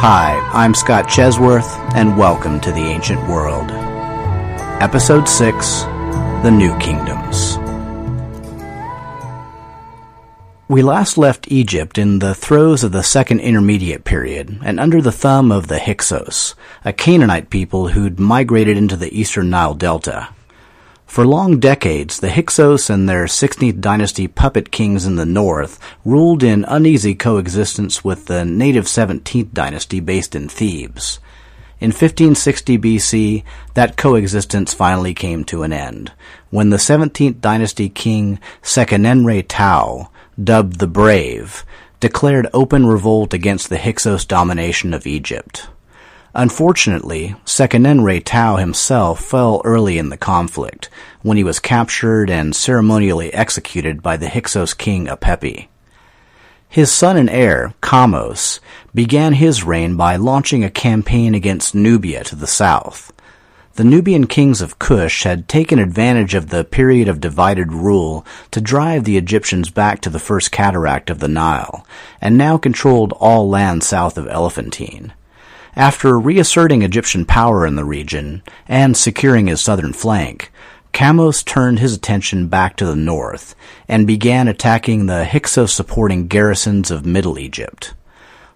Hi, I'm Scott Chesworth, and welcome to the Ancient World. Episode 6 The New Kingdoms. We last left Egypt in the throes of the Second Intermediate Period and under the thumb of the Hyksos, a Canaanite people who'd migrated into the eastern Nile Delta. For long decades, the Hyksos and their 16th dynasty puppet kings in the north ruled in uneasy coexistence with the native 17th dynasty based in Thebes. In 1560 BC, that coexistence finally came to an end, when the 17th dynasty king Seqenenre Tao, dubbed the Brave, declared open revolt against the Hyksos domination of Egypt. Unfortunately, Seqenenre Tao himself fell early in the conflict, when he was captured and ceremonially executed by the Hyksos king Apepi. His son and heir, Kamose, began his reign by launching a campaign against Nubia to the south. The Nubian kings of Kush had taken advantage of the period of divided rule to drive the Egyptians back to the first cataract of the Nile, and now controlled all land south of Elephantine. After reasserting Egyptian power in the region and securing his southern flank, Kamose turned his attention back to the north and began attacking the Hyksos supporting garrisons of Middle Egypt.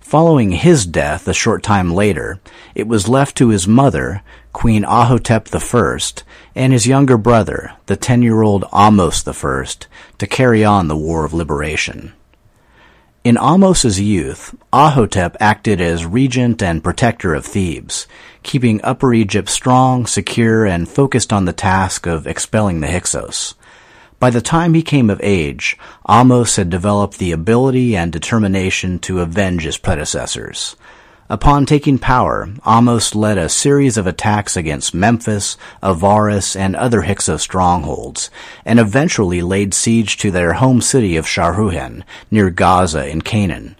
Following his death a short time later, it was left to his mother, Queen Ahotep I, and his younger brother, the ten-year-old Ahmose I, to carry on the War of Liberation. In Ahmose's youth, Ahotep acted as regent and protector of Thebes, keeping Upper Egypt strong, secure, and focused on the task of expelling the Hyksos. By the time he came of age, Ahmose had developed the ability and determination to avenge his predecessors. Upon taking power, Ahmose led a series of attacks against Memphis, Avaris, and other Hyksos strongholds, and eventually laid siege to their home city of Sharuhen, near Gaza in Canaan.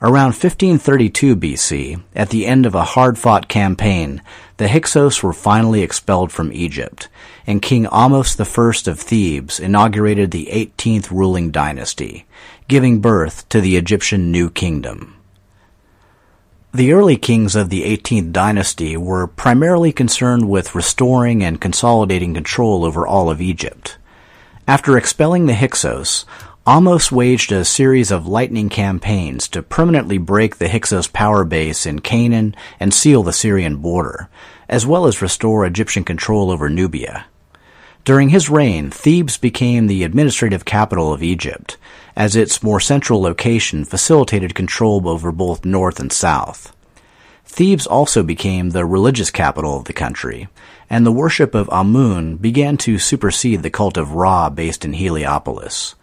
Around 1532 BC, at the end of a hard-fought campaign, the Hyksos were finally expelled from Egypt, and King Ahmose I of Thebes inaugurated the 18th ruling dynasty, giving birth to the Egyptian New Kingdom. The early kings of the 18th dynasty were primarily concerned with restoring and consolidating control over all of Egypt. After expelling the Hyksos, Ahmose waged a series of lightning campaigns to permanently break the Hyksos power base in Canaan and seal the Syrian border, as well as restore Egyptian control over Nubia. During his reign, Thebes became the administrative capital of Egypt, as its more central location facilitated control over both north and south. Thebes also became the religious capital of the country, and the worship of Amun began to supersede the cult of Ra based in Heliopolis.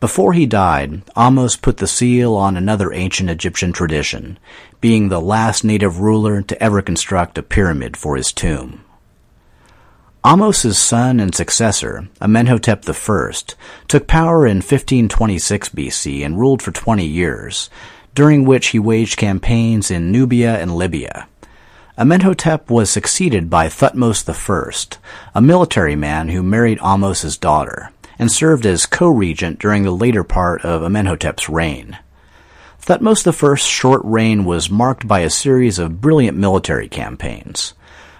Before he died, Ahmose put the seal on another ancient Egyptian tradition, being the last native ruler to ever construct a pyramid for his tomb. Ahmose's son and successor, Amenhotep I, took power in 1526 BC and ruled for 20 years, during which he waged campaigns in Nubia and Libya. Amenhotep was succeeded by Thutmose I, a military man who married Ahmose's daughter, and served as co-regent during the later part of Amenhotep's reign. Thutmose I's short reign was marked by a series of brilliant military campaigns.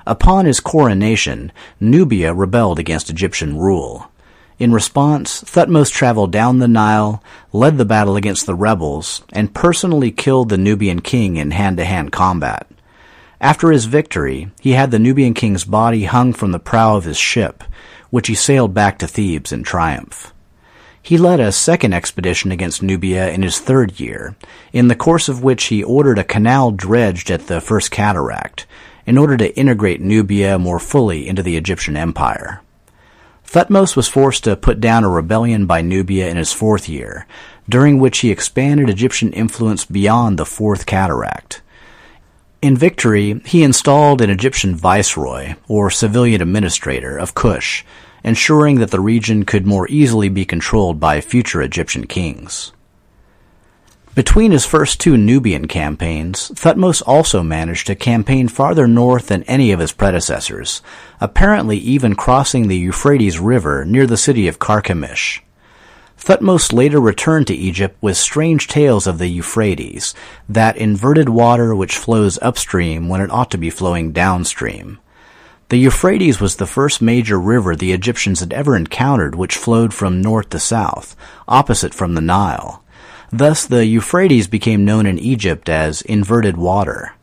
Upon his coronation, Nubia rebelled against Egyptian rule. In response, Thutmose traveled down the Nile, led the battle against the rebels, and personally killed the Nubian king in hand-to-hand combat. After his victory, he had the Nubian king's body hung from the prow of his ship, which he sailed back to Thebes in triumph. He led a second expedition against Nubia in his third year, in the course of which he ordered a canal dredged at the First Cataract, in order to integrate Nubia more fully into the Egyptian Empire. Thutmose was forced to put down a rebellion by Nubia in his fourth year, during which he expanded Egyptian influence beyond the Fourth Cataract. In victory, he installed an Egyptian viceroy, or civilian administrator, of Kush, ensuring that the region could more easily be controlled by future Egyptian kings. Between his first two Nubian campaigns, Thutmose also managed to campaign farther north than any of his predecessors, apparently even crossing the Euphrates River near the city of Carchemish. Thutmose later returned to Egypt with strange tales of the Euphrates, that inverted water which flows upstream when it ought to be flowing downstream. The Euphrates was the first major river the Egyptians had ever encountered which flowed from north to south, opposite from the Nile. Thus, the Euphrates became known in Egypt as inverted water.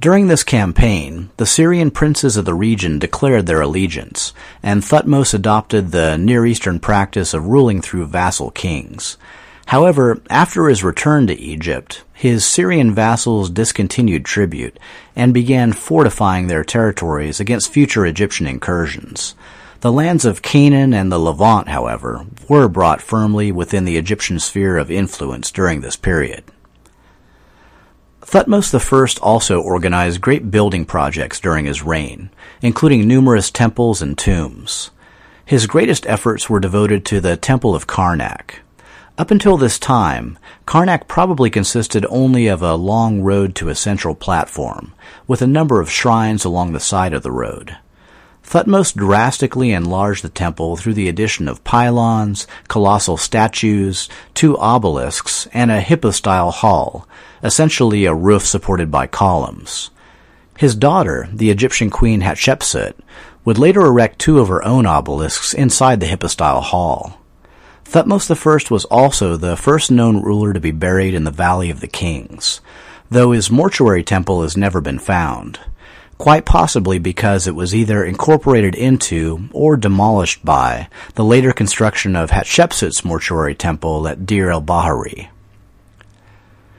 During this campaign, the Syrian princes of the region declared their allegiance, and Thutmose adopted the Near Eastern practice of ruling through vassal kings. However, after his return to Egypt, his Syrian vassals discontinued tribute and began fortifying their territories against future Egyptian incursions. The lands of Canaan and the Levant, however, were brought firmly within the Egyptian sphere of influence during this period. Thutmose I also organized great building projects during his reign, including numerous temples and tombs. His greatest efforts were devoted to the Temple of Karnak. Up until this time, Karnak probably consisted only of a long road to a central platform, with a number of shrines along the side of the road. Thutmose drastically enlarged the temple through the addition of pylons, colossal statues, two obelisks, and a hypostyle hall, essentially a roof supported by columns. His daughter, the Egyptian queen Hatshepsut, would later erect two of her own obelisks inside the hypostyle hall. Thutmose I was also the first known ruler to be buried in the Valley of the Kings, though his mortuary temple has never been found quite possibly because it was either incorporated into or demolished by the later construction of Hatshepsut's mortuary temple at Deir el-Bahari.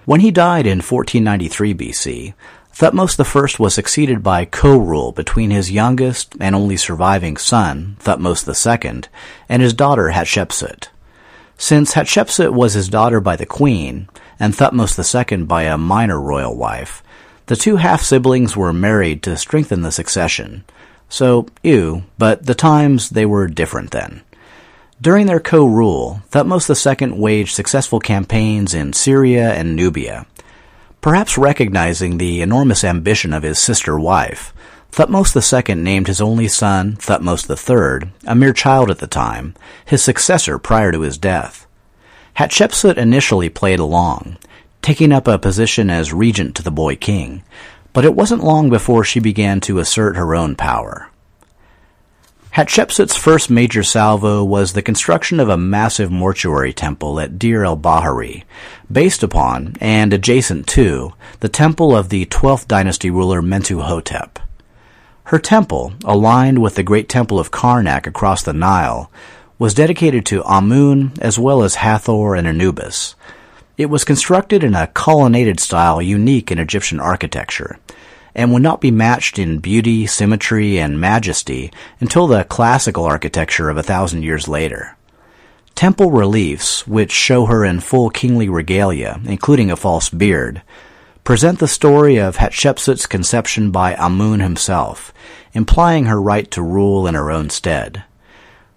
When he died in 1493 BC, Thutmose I was succeeded by co-rule between his youngest and only surviving son, Thutmose II, and his daughter Hatshepsut. Since Hatshepsut was his daughter by the queen, and Thutmose II by a minor royal wife, the two half-siblings were married to strengthen the succession. So, ew, but the times, they were different then. During their co-rule, Thutmose II waged successful campaigns in Syria and Nubia. Perhaps recognizing the enormous ambition of his sister wife, Thutmose II named his only son, Thutmose III, a mere child at the time, his successor prior to his death. Hatshepsut initially played along, taking up a position as regent to the boy king, but it wasn't long before she began to assert her own power. Hatshepsut's first major salvo was the construction of a massive mortuary temple at Deir el-Bahari, based upon, and adjacent to, the temple of the 12th dynasty ruler Mentuhotep. Her temple, aligned with the great temple of Karnak across the Nile, was dedicated to Amun as well as Hathor and Anubis, it was constructed in a colonnaded style unique in Egyptian architecture, and would not be matched in beauty, symmetry, and majesty until the classical architecture of a thousand years later. Temple reliefs, which show her in full kingly regalia, including a false beard, present the story of Hatshepsut's conception by Amun himself, implying her right to rule in her own stead.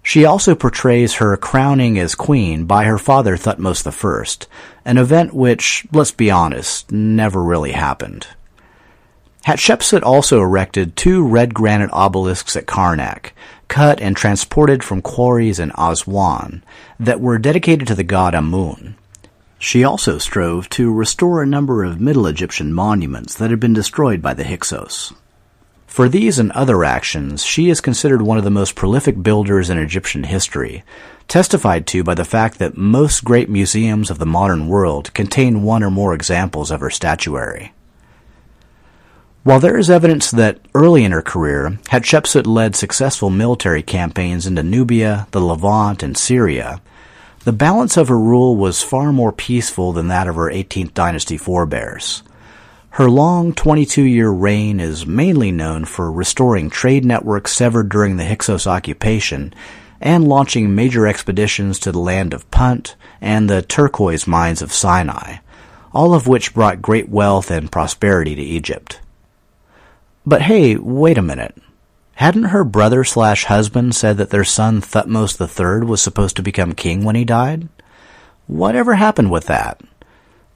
She also portrays her crowning as queen by her father Thutmose I, an event which, let's be honest, never really happened. Hatshepsut also erected two red granite obelisks at Karnak, cut and transported from quarries in Aswan, that were dedicated to the god Amun. She also strove to restore a number of Middle Egyptian monuments that had been destroyed by the Hyksos. For these and other actions, she is considered one of the most prolific builders in Egyptian history, testified to by the fact that most great museums of the modern world contain one or more examples of her statuary. While there is evidence that early in her career, Hatshepsut led successful military campaigns into Nubia, the Levant, and Syria, the balance of her rule was far more peaceful than that of her 18th dynasty forebears. Her long 22 year reign is mainly known for restoring trade networks severed during the Hyksos occupation and launching major expeditions to the land of Punt and the turquoise mines of Sinai, all of which brought great wealth and prosperity to Egypt. But hey, wait a minute. Hadn't her brother slash husband said that their son Thutmose III was supposed to become king when he died? Whatever happened with that?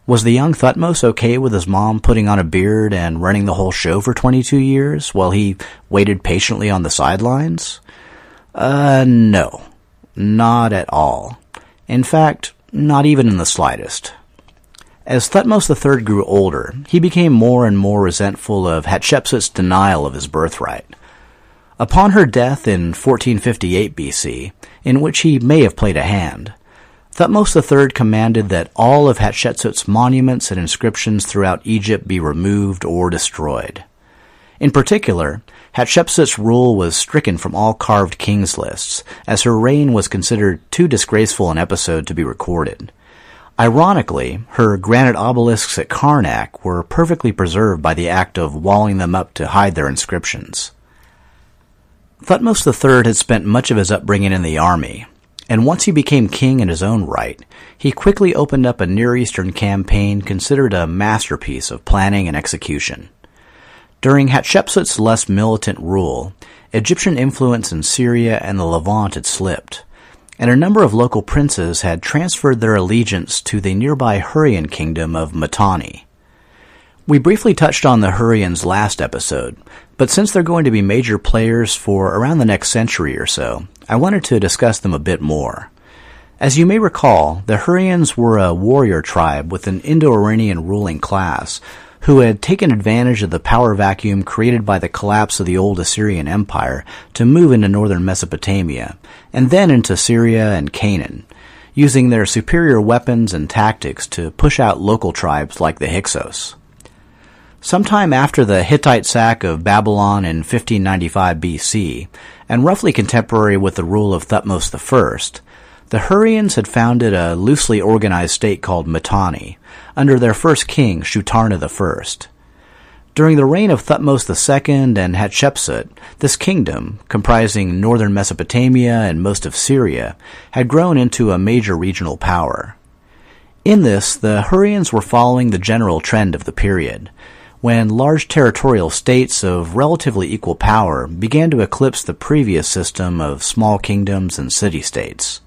Was the young Thutmose okay with his mom putting on a beard and running the whole show for 22 years while he waited patiently on the sidelines? Uh, no. Not at all. In fact, not even in the slightest. As Thutmose III grew older, he became more and more resentful of Hatshepsut's denial of his birthright. Upon her death in 1458 BC, in which he may have played a hand, Thutmose III commanded that all of Hatshepsut's monuments and inscriptions throughout Egypt be removed or destroyed. In particular, Hatshepsut's rule was stricken from all carved kings lists, as her reign was considered too disgraceful an episode to be recorded. Ironically, her granite obelisks at Karnak were perfectly preserved by the act of walling them up to hide their inscriptions. Thutmose III had spent much of his upbringing in the army, and once he became king in his own right, he quickly opened up a Near Eastern campaign considered a masterpiece of planning and execution. During Hatshepsut's less militant rule, Egyptian influence in Syria and the Levant had slipped, and a number of local princes had transferred their allegiance to the nearby Hurrian kingdom of Mitanni. We briefly touched on the Hurrians last episode, but since they're going to be major players for around the next century or so, I wanted to discuss them a bit more. As you may recall, the Hurrians were a warrior tribe with an Indo-Iranian ruling class who had taken advantage of the power vacuum created by the collapse of the old Assyrian Empire to move into northern Mesopotamia, and then into Syria and Canaan, using their superior weapons and tactics to push out local tribes like the Hyksos. Sometime after the Hittite sack of Babylon in 1595 BC, and roughly contemporary with the rule of Thutmose I, the Hurrians had founded a loosely organized state called Mitanni, under their first king, Shutarna I. During the reign of Thutmose II and Hatshepsut, this kingdom, comprising northern Mesopotamia and most of Syria, had grown into a major regional power. In this, the Hurrians were following the general trend of the period, when large territorial states of relatively equal power began to eclipse the previous system of small kingdoms and city-states.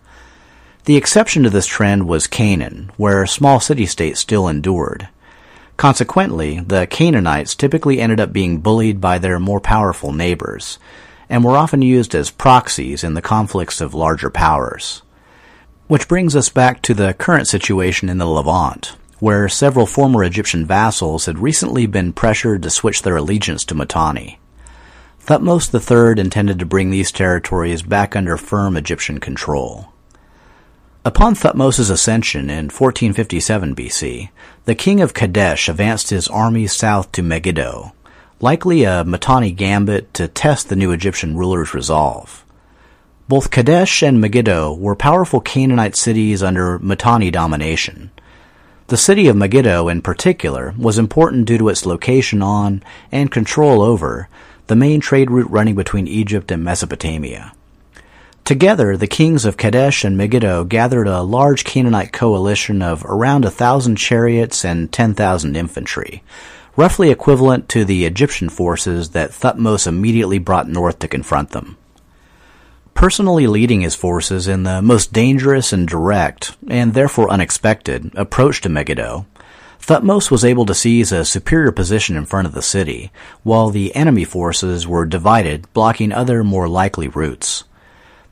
The exception to this trend was Canaan, where small city-states still endured. Consequently, the Canaanites typically ended up being bullied by their more powerful neighbors, and were often used as proxies in the conflicts of larger powers. Which brings us back to the current situation in the Levant, where several former Egyptian vassals had recently been pressured to switch their allegiance to Mitanni. Thutmose III intended to bring these territories back under firm Egyptian control. Upon Thutmose's ascension in 1457 BC, the king of Kadesh advanced his army south to Megiddo, likely a Mitanni gambit to test the new Egyptian ruler's resolve. Both Kadesh and Megiddo were powerful Canaanite cities under Mitanni domination. The city of Megiddo in particular was important due to its location on and control over the main trade route running between Egypt and Mesopotamia. Together, the kings of Kadesh and Megiddo gathered a large Canaanite coalition of around a thousand chariots and ten thousand infantry, roughly equivalent to the Egyptian forces that Thutmose immediately brought north to confront them. Personally leading his forces in the most dangerous and direct, and therefore unexpected, approach to Megiddo, Thutmose was able to seize a superior position in front of the city, while the enemy forces were divided, blocking other more likely routes.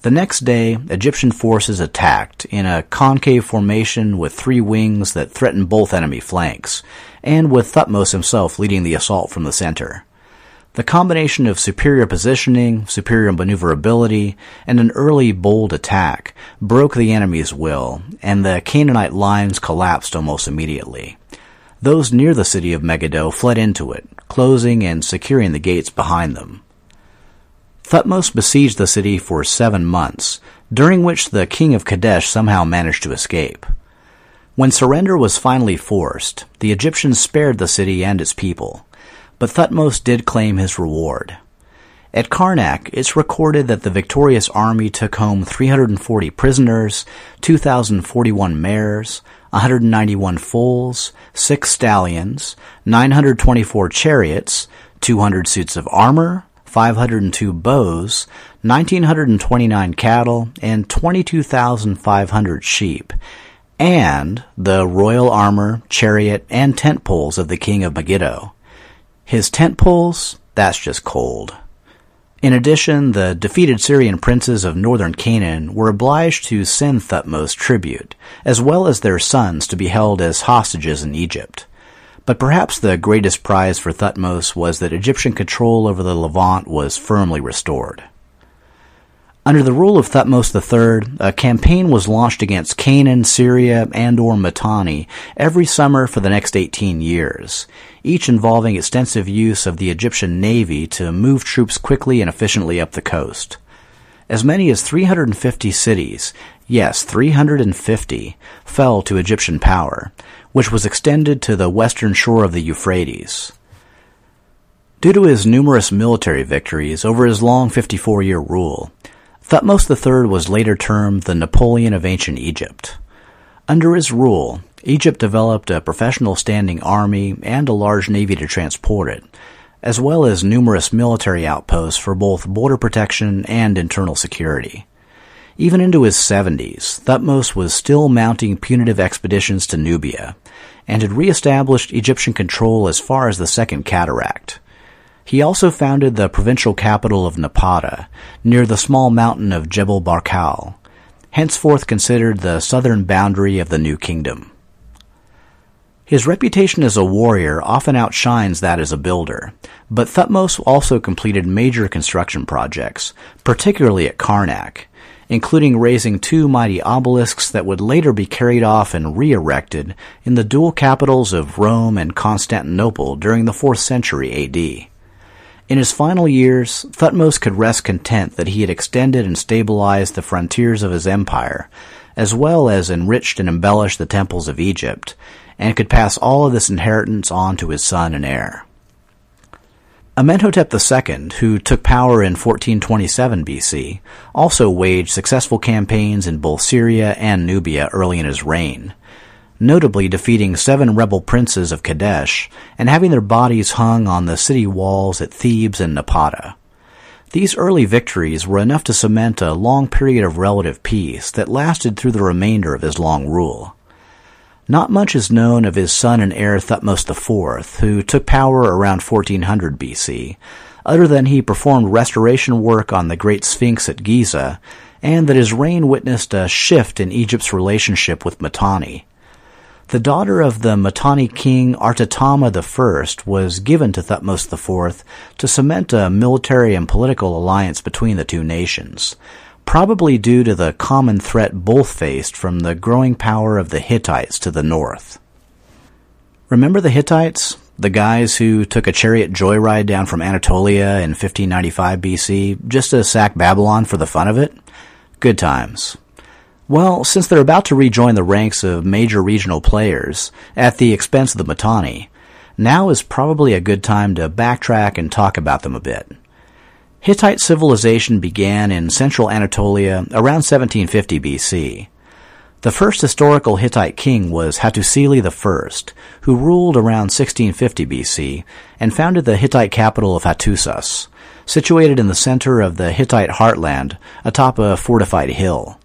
The next day, Egyptian forces attacked in a concave formation with three wings that threatened both enemy flanks, and with Thutmose himself leading the assault from the center. The combination of superior positioning, superior maneuverability, and an early bold attack broke the enemy's will, and the Canaanite lines collapsed almost immediately. Those near the city of Megiddo fled into it, closing and securing the gates behind them. Thutmose besieged the city for seven months, during which the king of Kadesh somehow managed to escape. When surrender was finally forced, the Egyptians spared the city and its people but Thutmose did claim his reward. At Karnak, it's recorded that the victorious army took home 340 prisoners, 2,041 mares, 191 foals, 6 stallions, 924 chariots, 200 suits of armor, 502 bows, 1,929 cattle, and 22,500 sheep, and the royal armor, chariot, and tent poles of the king of Megiddo. His tent poles, that's just cold. In addition, the defeated Syrian princes of northern Canaan were obliged to send Thutmose tribute, as well as their sons to be held as hostages in Egypt. But perhaps the greatest prize for Thutmose was that Egyptian control over the Levant was firmly restored. Under the rule of Thutmose III, a campaign was launched against Canaan, Syria, and or Mitanni every summer for the next 18 years, each involving extensive use of the Egyptian navy to move troops quickly and efficiently up the coast. As many as 350 cities, yes, 350, fell to Egyptian power, which was extended to the western shore of the Euphrates. Due to his numerous military victories over his long 54-year rule, Thutmose III was later termed the Napoleon of ancient Egypt. Under his rule, Egypt developed a professional standing army and a large navy to transport it, as well as numerous military outposts for both border protection and internal security. Even into his 70s, Thutmose was still mounting punitive expeditions to Nubia, and had re-established Egyptian control as far as the Second Cataract. He also founded the provincial capital of Napata, near the small mountain of Jebel Barkal, henceforth considered the southern boundary of the new kingdom. His reputation as a warrior often outshines that as a builder, but Thutmose also completed major construction projects, particularly at Karnak, including raising two mighty obelisks that would later be carried off and re-erected in the dual capitals of Rome and Constantinople during the 4th century AD. In his final years, Thutmose could rest content that he had extended and stabilized the frontiers of his empire, as well as enriched and embellished the temples of Egypt, and could pass all of this inheritance on to his son and heir. Amenhotep II, who took power in 1427 BC, also waged successful campaigns in both Syria and Nubia early in his reign, notably defeating seven rebel princes of Kadesh and having their bodies hung on the city walls at Thebes and Napata. These early victories were enough to cement a long period of relative peace that lasted through the remainder of his long rule. Not much is known of his son and heir Thutmose IV, who took power around 1400 BC, other than he performed restoration work on the Great Sphinx at Giza, and that his reign witnessed a shift in Egypt's relationship with Mitanni. The daughter of the Mitanni king Artatama I was given to Thutmose IV to cement a military and political alliance between the two nations, probably due to the common threat both faced from the growing power of the Hittites to the north. Remember the Hittites? The guys who took a chariot joyride down from Anatolia in 1595 BC just to sack Babylon for the fun of it? Good times. Well, since they're about to rejoin the ranks of major regional players at the expense of the Mitanni, now is probably a good time to backtrack and talk about them a bit. Hittite civilization began in central Anatolia around 1750 BC. The first historical Hittite king was Hattusili I, who ruled around 1650 BC and founded the Hittite capital of Hattusas, situated in the center of the Hittite heartland atop a fortified hill.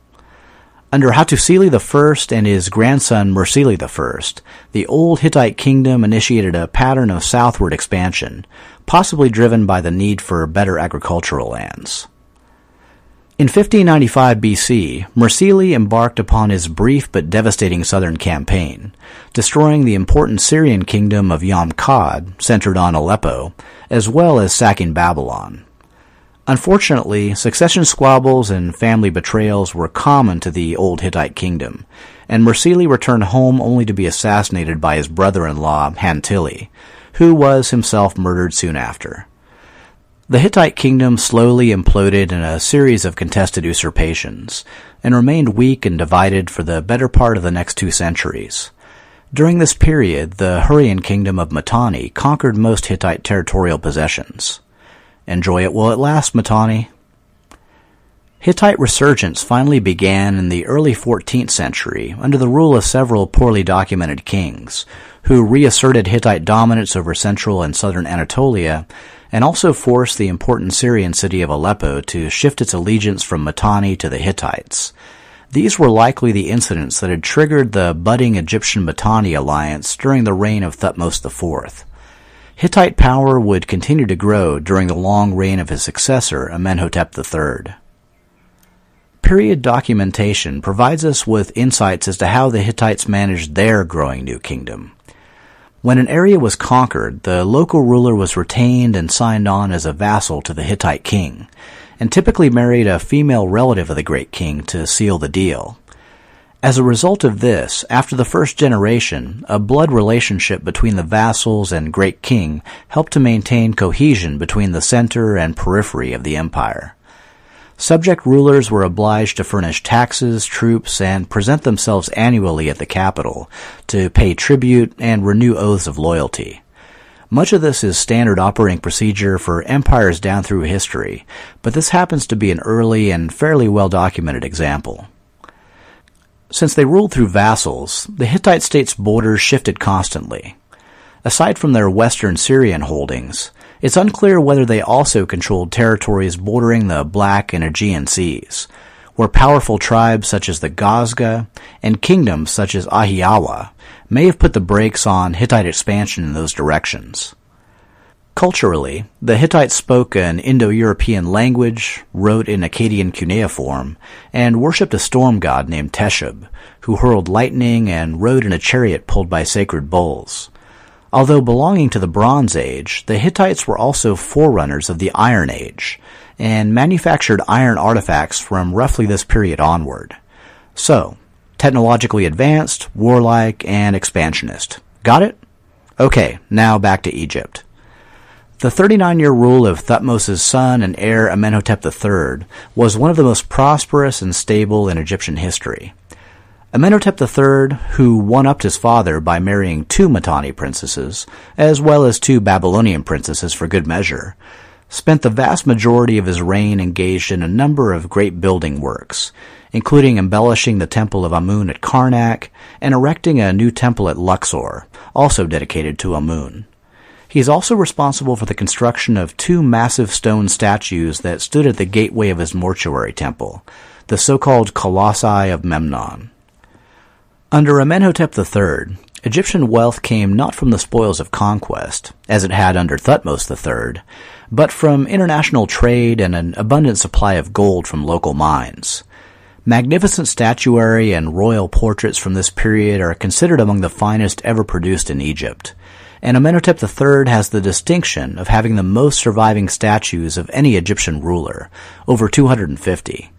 Under Hattusili I and his grandson Mursili I, the old Hittite kingdom initiated a pattern of southward expansion, possibly driven by the need for better agricultural lands. In 1595 BC, Mursili embarked upon his brief but devastating southern campaign, destroying the important Syrian kingdom of Yamhad, centered on Aleppo, as well as sacking Babylon. Unfortunately, succession squabbles and family betrayals were common to the old Hittite kingdom, and Mursili returned home only to be assassinated by his brother-in-law, Hantili, who was himself murdered soon after. The Hittite kingdom slowly imploded in a series of contested usurpations, and remained weak and divided for the better part of the next two centuries. During this period, the Hurrian kingdom of Mitanni conquered most Hittite territorial possessions. Enjoy it while it lasts, Mitanni. Hittite resurgence finally began in the early 14th century under the rule of several poorly documented kings, who reasserted Hittite dominance over central and southern Anatolia and also forced the important Syrian city of Aleppo to shift its allegiance from Mitanni to the Hittites. These were likely the incidents that had triggered the budding Egyptian-Mitanni alliance during the reign of Thutmose IV. Hittite power would continue to grow during the long reign of his successor, Amenhotep III. Period documentation provides us with insights as to how the Hittites managed their growing new kingdom. When an area was conquered, the local ruler was retained and signed on as a vassal to the Hittite king, and typically married a female relative of the great king to seal the deal. As a result of this, after the first generation, a blood relationship between the vassals and great king helped to maintain cohesion between the center and periphery of the empire. Subject rulers were obliged to furnish taxes, troops, and present themselves annually at the capital to pay tribute and renew oaths of loyalty. Much of this is standard operating procedure for empires down through history, but this happens to be an early and fairly well documented example. Since they ruled through vassals, the Hittite state's borders shifted constantly. Aside from their western Syrian holdings, it's unclear whether they also controlled territories bordering the Black and Aegean seas, where powerful tribes such as the Gazga and kingdoms such as Ahhiyawa may have put the brakes on Hittite expansion in those directions. Culturally, the Hittites spoke an Indo-European language, wrote in Akkadian cuneiform, and worshipped a storm god named Teshub, who hurled lightning and rode in a chariot pulled by sacred bulls. Although belonging to the Bronze Age, the Hittites were also forerunners of the Iron Age, and manufactured iron artifacts from roughly this period onward. So, technologically advanced, warlike, and expansionist. Got it? Okay, now back to Egypt. The 39 year rule of Thutmose's son and heir Amenhotep III was one of the most prosperous and stable in Egyptian history. Amenhotep III, who one-upped his father by marrying two Mitanni princesses, as well as two Babylonian princesses for good measure, spent the vast majority of his reign engaged in a number of great building works, including embellishing the temple of Amun at Karnak and erecting a new temple at Luxor, also dedicated to Amun. He is also responsible for the construction of two massive stone statues that stood at the gateway of his mortuary temple, the so-called Colossi of Memnon. Under Amenhotep III, Egyptian wealth came not from the spoils of conquest, as it had under Thutmose III, but from international trade and an abundant supply of gold from local mines. Magnificent statuary and royal portraits from this period are considered among the finest ever produced in Egypt, and Amenhotep III has the distinction of having the most surviving statues of any Egyptian ruler, over 250.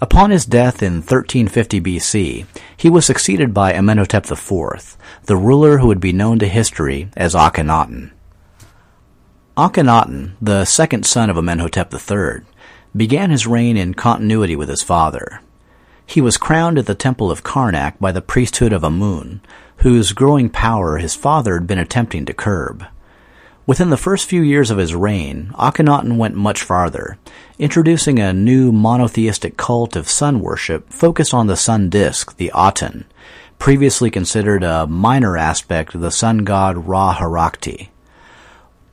Upon his death in 1350 BC, he was succeeded by Amenhotep IV, the ruler who would be known to history as Akhenaten. Akhenaten, the second son of Amenhotep III, began his reign in continuity with his father. He was crowned at the temple of Karnak by the priesthood of Amun, whose growing power his father had been attempting to curb. Within the first few years of his reign, Akhenaten went much farther, introducing a new monotheistic cult of sun worship focused on the sun disk, the Aten, previously considered a minor aspect of the sun god Ra Harakti.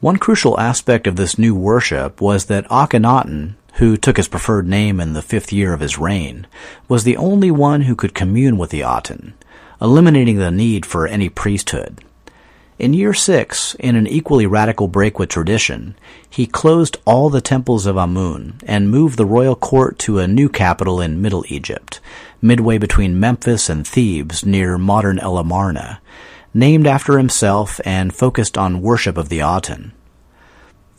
One crucial aspect of this new worship was that Akhenaten, who took his preferred name in the fifth year of his reign, was the only one who could commune with the Aten, eliminating the need for any priesthood. In year six, in an equally radical break with tradition, he closed all the temples of Amun and moved the royal court to a new capital in Middle Egypt, midway between Memphis and Thebes near modern El Amarna, named after himself and focused on worship of the Aten.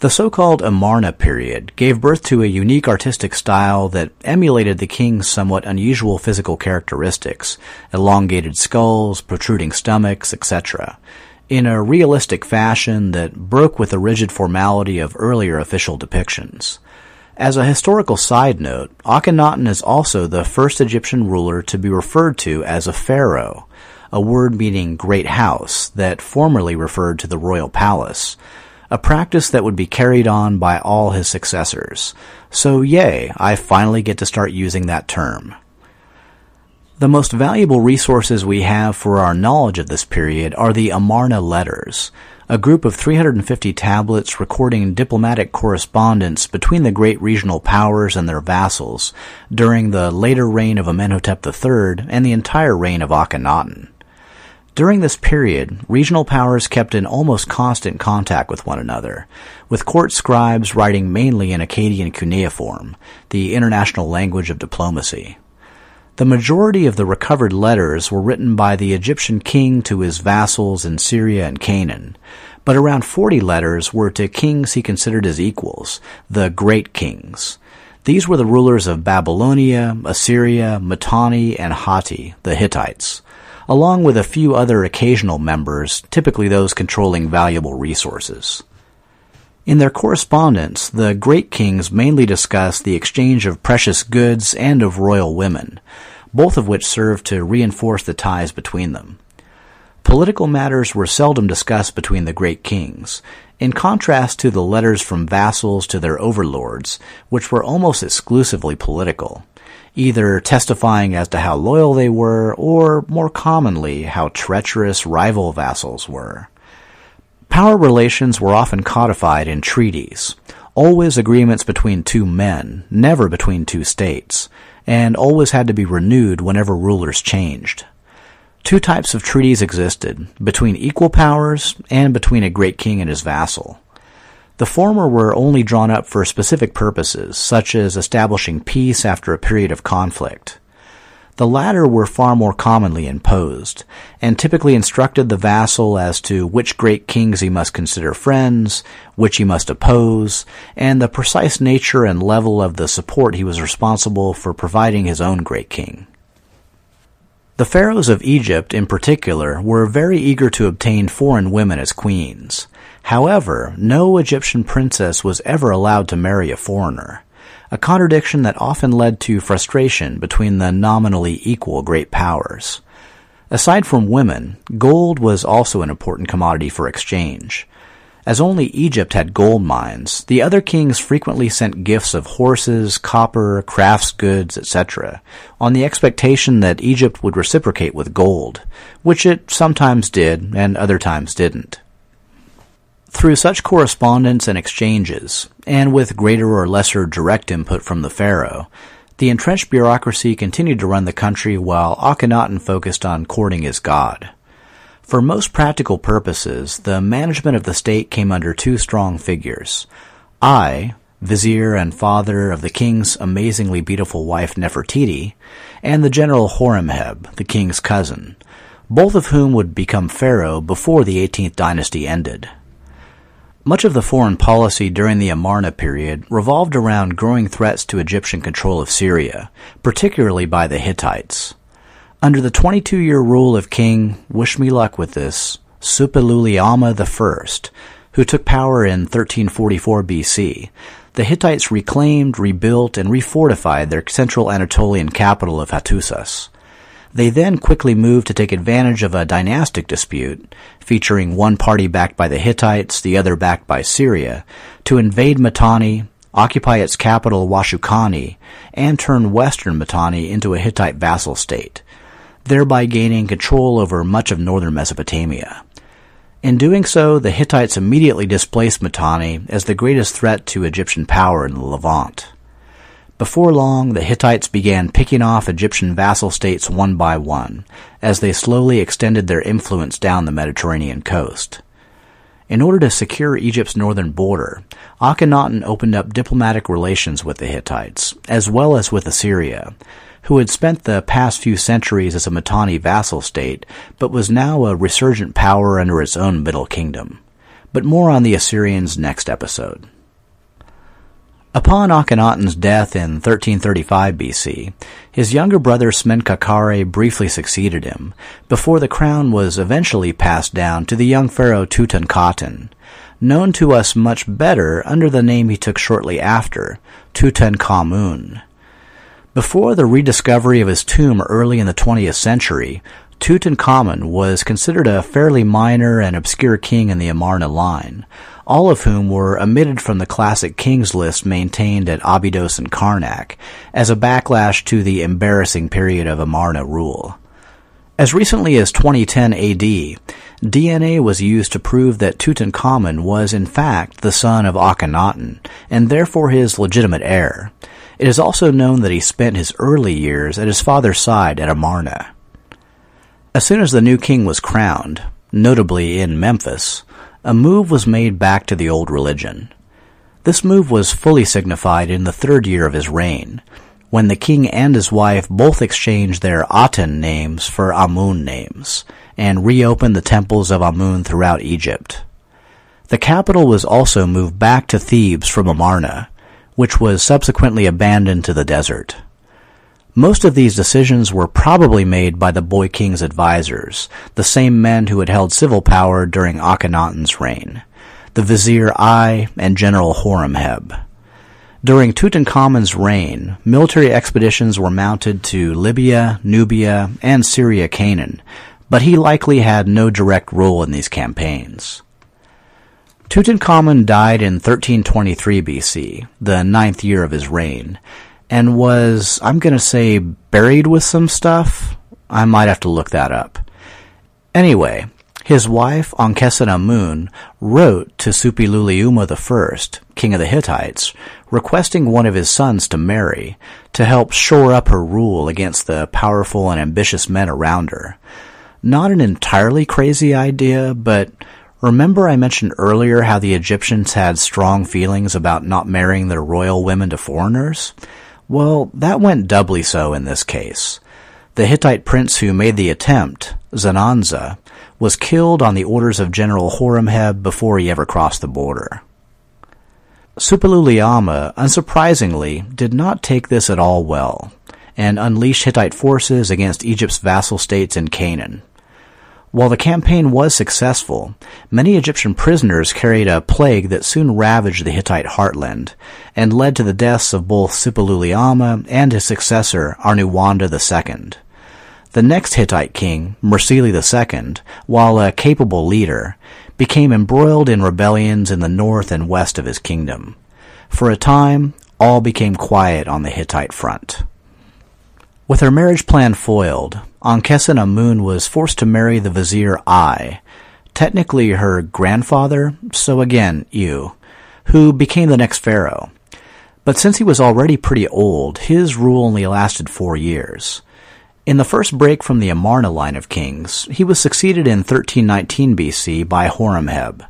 The so-called Amarna period gave birth to a unique artistic style that emulated the king's somewhat unusual physical characteristics, elongated skulls, protruding stomachs, etc., in a realistic fashion that broke with the rigid formality of earlier official depictions. As a historical side note, Akhenaten is also the first Egyptian ruler to be referred to as a pharaoh, a word meaning great house that formerly referred to the royal palace, a practice that would be carried on by all his successors. So yay, I finally get to start using that term. The most valuable resources we have for our knowledge of this period are the Amarna letters, a group of 350 tablets recording diplomatic correspondence between the great regional powers and their vassals during the later reign of Amenhotep III and the entire reign of Akhenaten. During this period, regional powers kept in almost constant contact with one another, with court scribes writing mainly in Akkadian cuneiform, the international language of diplomacy. The majority of the recovered letters were written by the Egyptian king to his vassals in Syria and Canaan, but around 40 letters were to kings he considered his equals, the great kings. These were the rulers of Babylonia, Assyria, Mitanni, and Hatti, the Hittites along with a few other occasional members, typically those controlling valuable resources. In their correspondence, the great kings mainly discuss the exchange of precious goods and of royal women, both of which served to reinforce the ties between them. Political matters were seldom discussed between the great kings, in contrast to the letters from vassals to their overlords, which were almost exclusively political either testifying as to how loyal they were, or more commonly, how treacherous rival vassals were. Power relations were often codified in treaties, always agreements between two men, never between two states, and always had to be renewed whenever rulers changed. Two types of treaties existed, between equal powers and between a great king and his vassal. The former were only drawn up for specific purposes, such as establishing peace after a period of conflict. The latter were far more commonly imposed, and typically instructed the vassal as to which great kings he must consider friends, which he must oppose, and the precise nature and level of the support he was responsible for providing his own great king. The pharaohs of Egypt, in particular, were very eager to obtain foreign women as queens. However, no Egyptian princess was ever allowed to marry a foreigner, a contradiction that often led to frustration between the nominally equal great powers. Aside from women, gold was also an important commodity for exchange. As only Egypt had gold mines, the other kings frequently sent gifts of horses, copper, crafts goods, etc., on the expectation that Egypt would reciprocate with gold, which it sometimes did and other times didn't. Through such correspondence and exchanges, and with greater or lesser direct input from the pharaoh, the entrenched bureaucracy continued to run the country while Akhenaten focused on courting his god. For most practical purposes, the management of the state came under two strong figures. Ay, vizier and father of the king's amazingly beautiful wife Nefertiti, and the general Horemheb, the king's cousin, both of whom would become pharaoh before the 18th dynasty ended. Much of the foreign policy during the Amarna period revolved around growing threats to Egyptian control of Syria, particularly by the Hittites. Under the 22-year rule of King, wish me luck with this, Suppiluliuma I, who took power in 1344 BC, the Hittites reclaimed, rebuilt, and refortified their central Anatolian capital of Hattusas. They then quickly moved to take advantage of a dynastic dispute, featuring one party backed by the Hittites, the other backed by Syria, to invade Mitanni, occupy its capital Washukani, and turn western Mitanni into a Hittite vassal state, thereby gaining control over much of northern Mesopotamia. In doing so, the Hittites immediately displaced Mitanni as the greatest threat to Egyptian power in the Levant. Before long, the Hittites began picking off Egyptian vassal states one by one, as they slowly extended their influence down the Mediterranean coast. In order to secure Egypt's northern border, Akhenaten opened up diplomatic relations with the Hittites, as well as with Assyria, who had spent the past few centuries as a Mitanni vassal state, but was now a resurgent power under its own Middle Kingdom. But more on the Assyrians next episode. Upon Akhenaten's death in 1335 BC, his younger brother Smenkhkare briefly succeeded him, before the crown was eventually passed down to the young pharaoh Tutankhaten, known to us much better under the name he took shortly after, Tutankhamun. Before the rediscovery of his tomb early in the 20th century, Tutankhamun was considered a fairly minor and obscure king in the Amarna line, all of whom were omitted from the classic kings list maintained at Abydos and Karnak, as a backlash to the embarrassing period of Amarna rule. As recently as 2010 AD, DNA was used to prove that Tutankhamun was in fact the son of Akhenaten, and therefore his legitimate heir. It is also known that he spent his early years at his father's side at Amarna. As soon as the new king was crowned, notably in Memphis, a move was made back to the old religion. This move was fully signified in the third year of his reign, when the king and his wife both exchanged their Aten names for Amun names, and reopened the temples of Amun throughout Egypt. The capital was also moved back to Thebes from Amarna, which was subsequently abandoned to the desert. Most of these decisions were probably made by the boy king's advisors, the same men who had held civil power during Akhenaten's reign, the vizier Ay and General Horemheb. During Tutankhamun's reign, military expeditions were mounted to Libya, Nubia, and Syria Canaan, but he likely had no direct role in these campaigns. Tutankhamun died in 1323 BC, the ninth year of his reign, and was, I'm going to say, buried with some stuff. I might have to look that up. Anyway, his wife, Ankhesenamun, wrote to Suppiluliuma I, king of the Hittites, requesting one of his sons to marry, to help shore up her rule against the powerful and ambitious men around her. Not an entirely crazy idea, but remember I mentioned earlier how the Egyptians had strong feelings about not marrying their royal women to foreigners? Well, that went doubly so in this case. The Hittite prince who made the attempt, Zannanza, was killed on the orders of General Horemheb before he ever crossed the border. Suppiluliuma, unsurprisingly, did not take this at all well, and unleashed Hittite forces against Egypt's vassal states in Canaan. While the campaign was successful, many Egyptian prisoners carried a plague that soon ravaged the Hittite heartland and led to the deaths of both Suppiluliuma and his successor Arnuwanda II. The next Hittite king, Mursili II, while a capable leader, became embroiled in rebellions in the north and west of his kingdom. For a time, all became quiet on the Hittite front. With her marriage plan foiled, Ankhesenamun was forced to marry the vizier Ay, technically her grandfather, so again, you, who became the next pharaoh. But since he was already pretty old, his rule only lasted four years. In the first break from the Amarna line of kings, he was succeeded in 1319 BC by Horemheb.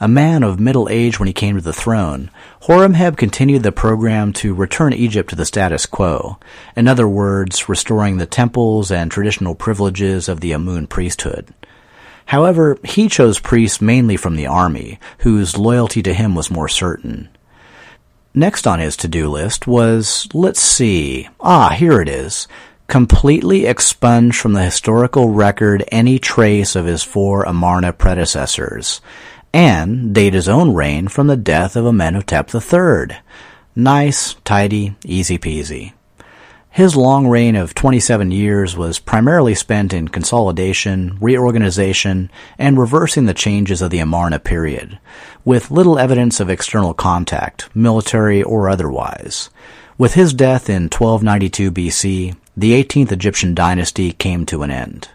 A man of middle age when he came to the throne, Horemheb continued the program to return Egypt to the status quo, in other words, restoring the temples and traditional privileges of the Amun priesthood. However, he chose priests mainly from the army, whose loyalty to him was more certain. Next on his to-do list was, let's see, ah, here it is, completely expunge from the historical record any trace of his four Amarna predecessors, and date his own reign from the death of Amenhotep III. Nice, tidy, easy peasy. His long reign of 27 years was primarily spent in consolidation, reorganization, and reversing the changes of the Amarna period, with little evidence of external contact, military or otherwise. With his death in 1292 BC, the 18th Egyptian dynasty came to an end.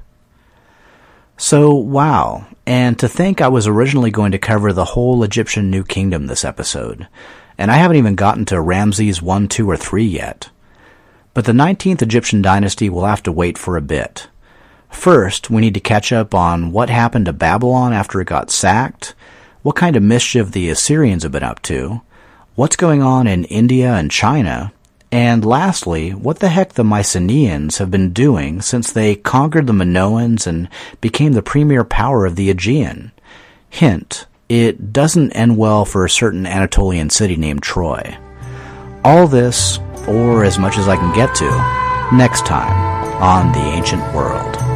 So, wow. And to think I was originally going to cover the whole Egyptian New Kingdom this episode. And I haven't even gotten to Ramses 1, 2, or 3 yet. But the 19th Egyptian dynasty will have to wait for a bit. First, we need to catch up on what happened to Babylon after it got sacked, what kind of mischief the Assyrians have been up to, what's going on in India and China, and lastly, what the heck the Mycenaeans have been doing since they conquered the Minoans and became the premier power of the Aegean. Hint, it doesn't end well for a certain Anatolian city named Troy. All this, or as much as I can get to, next time on The Ancient World.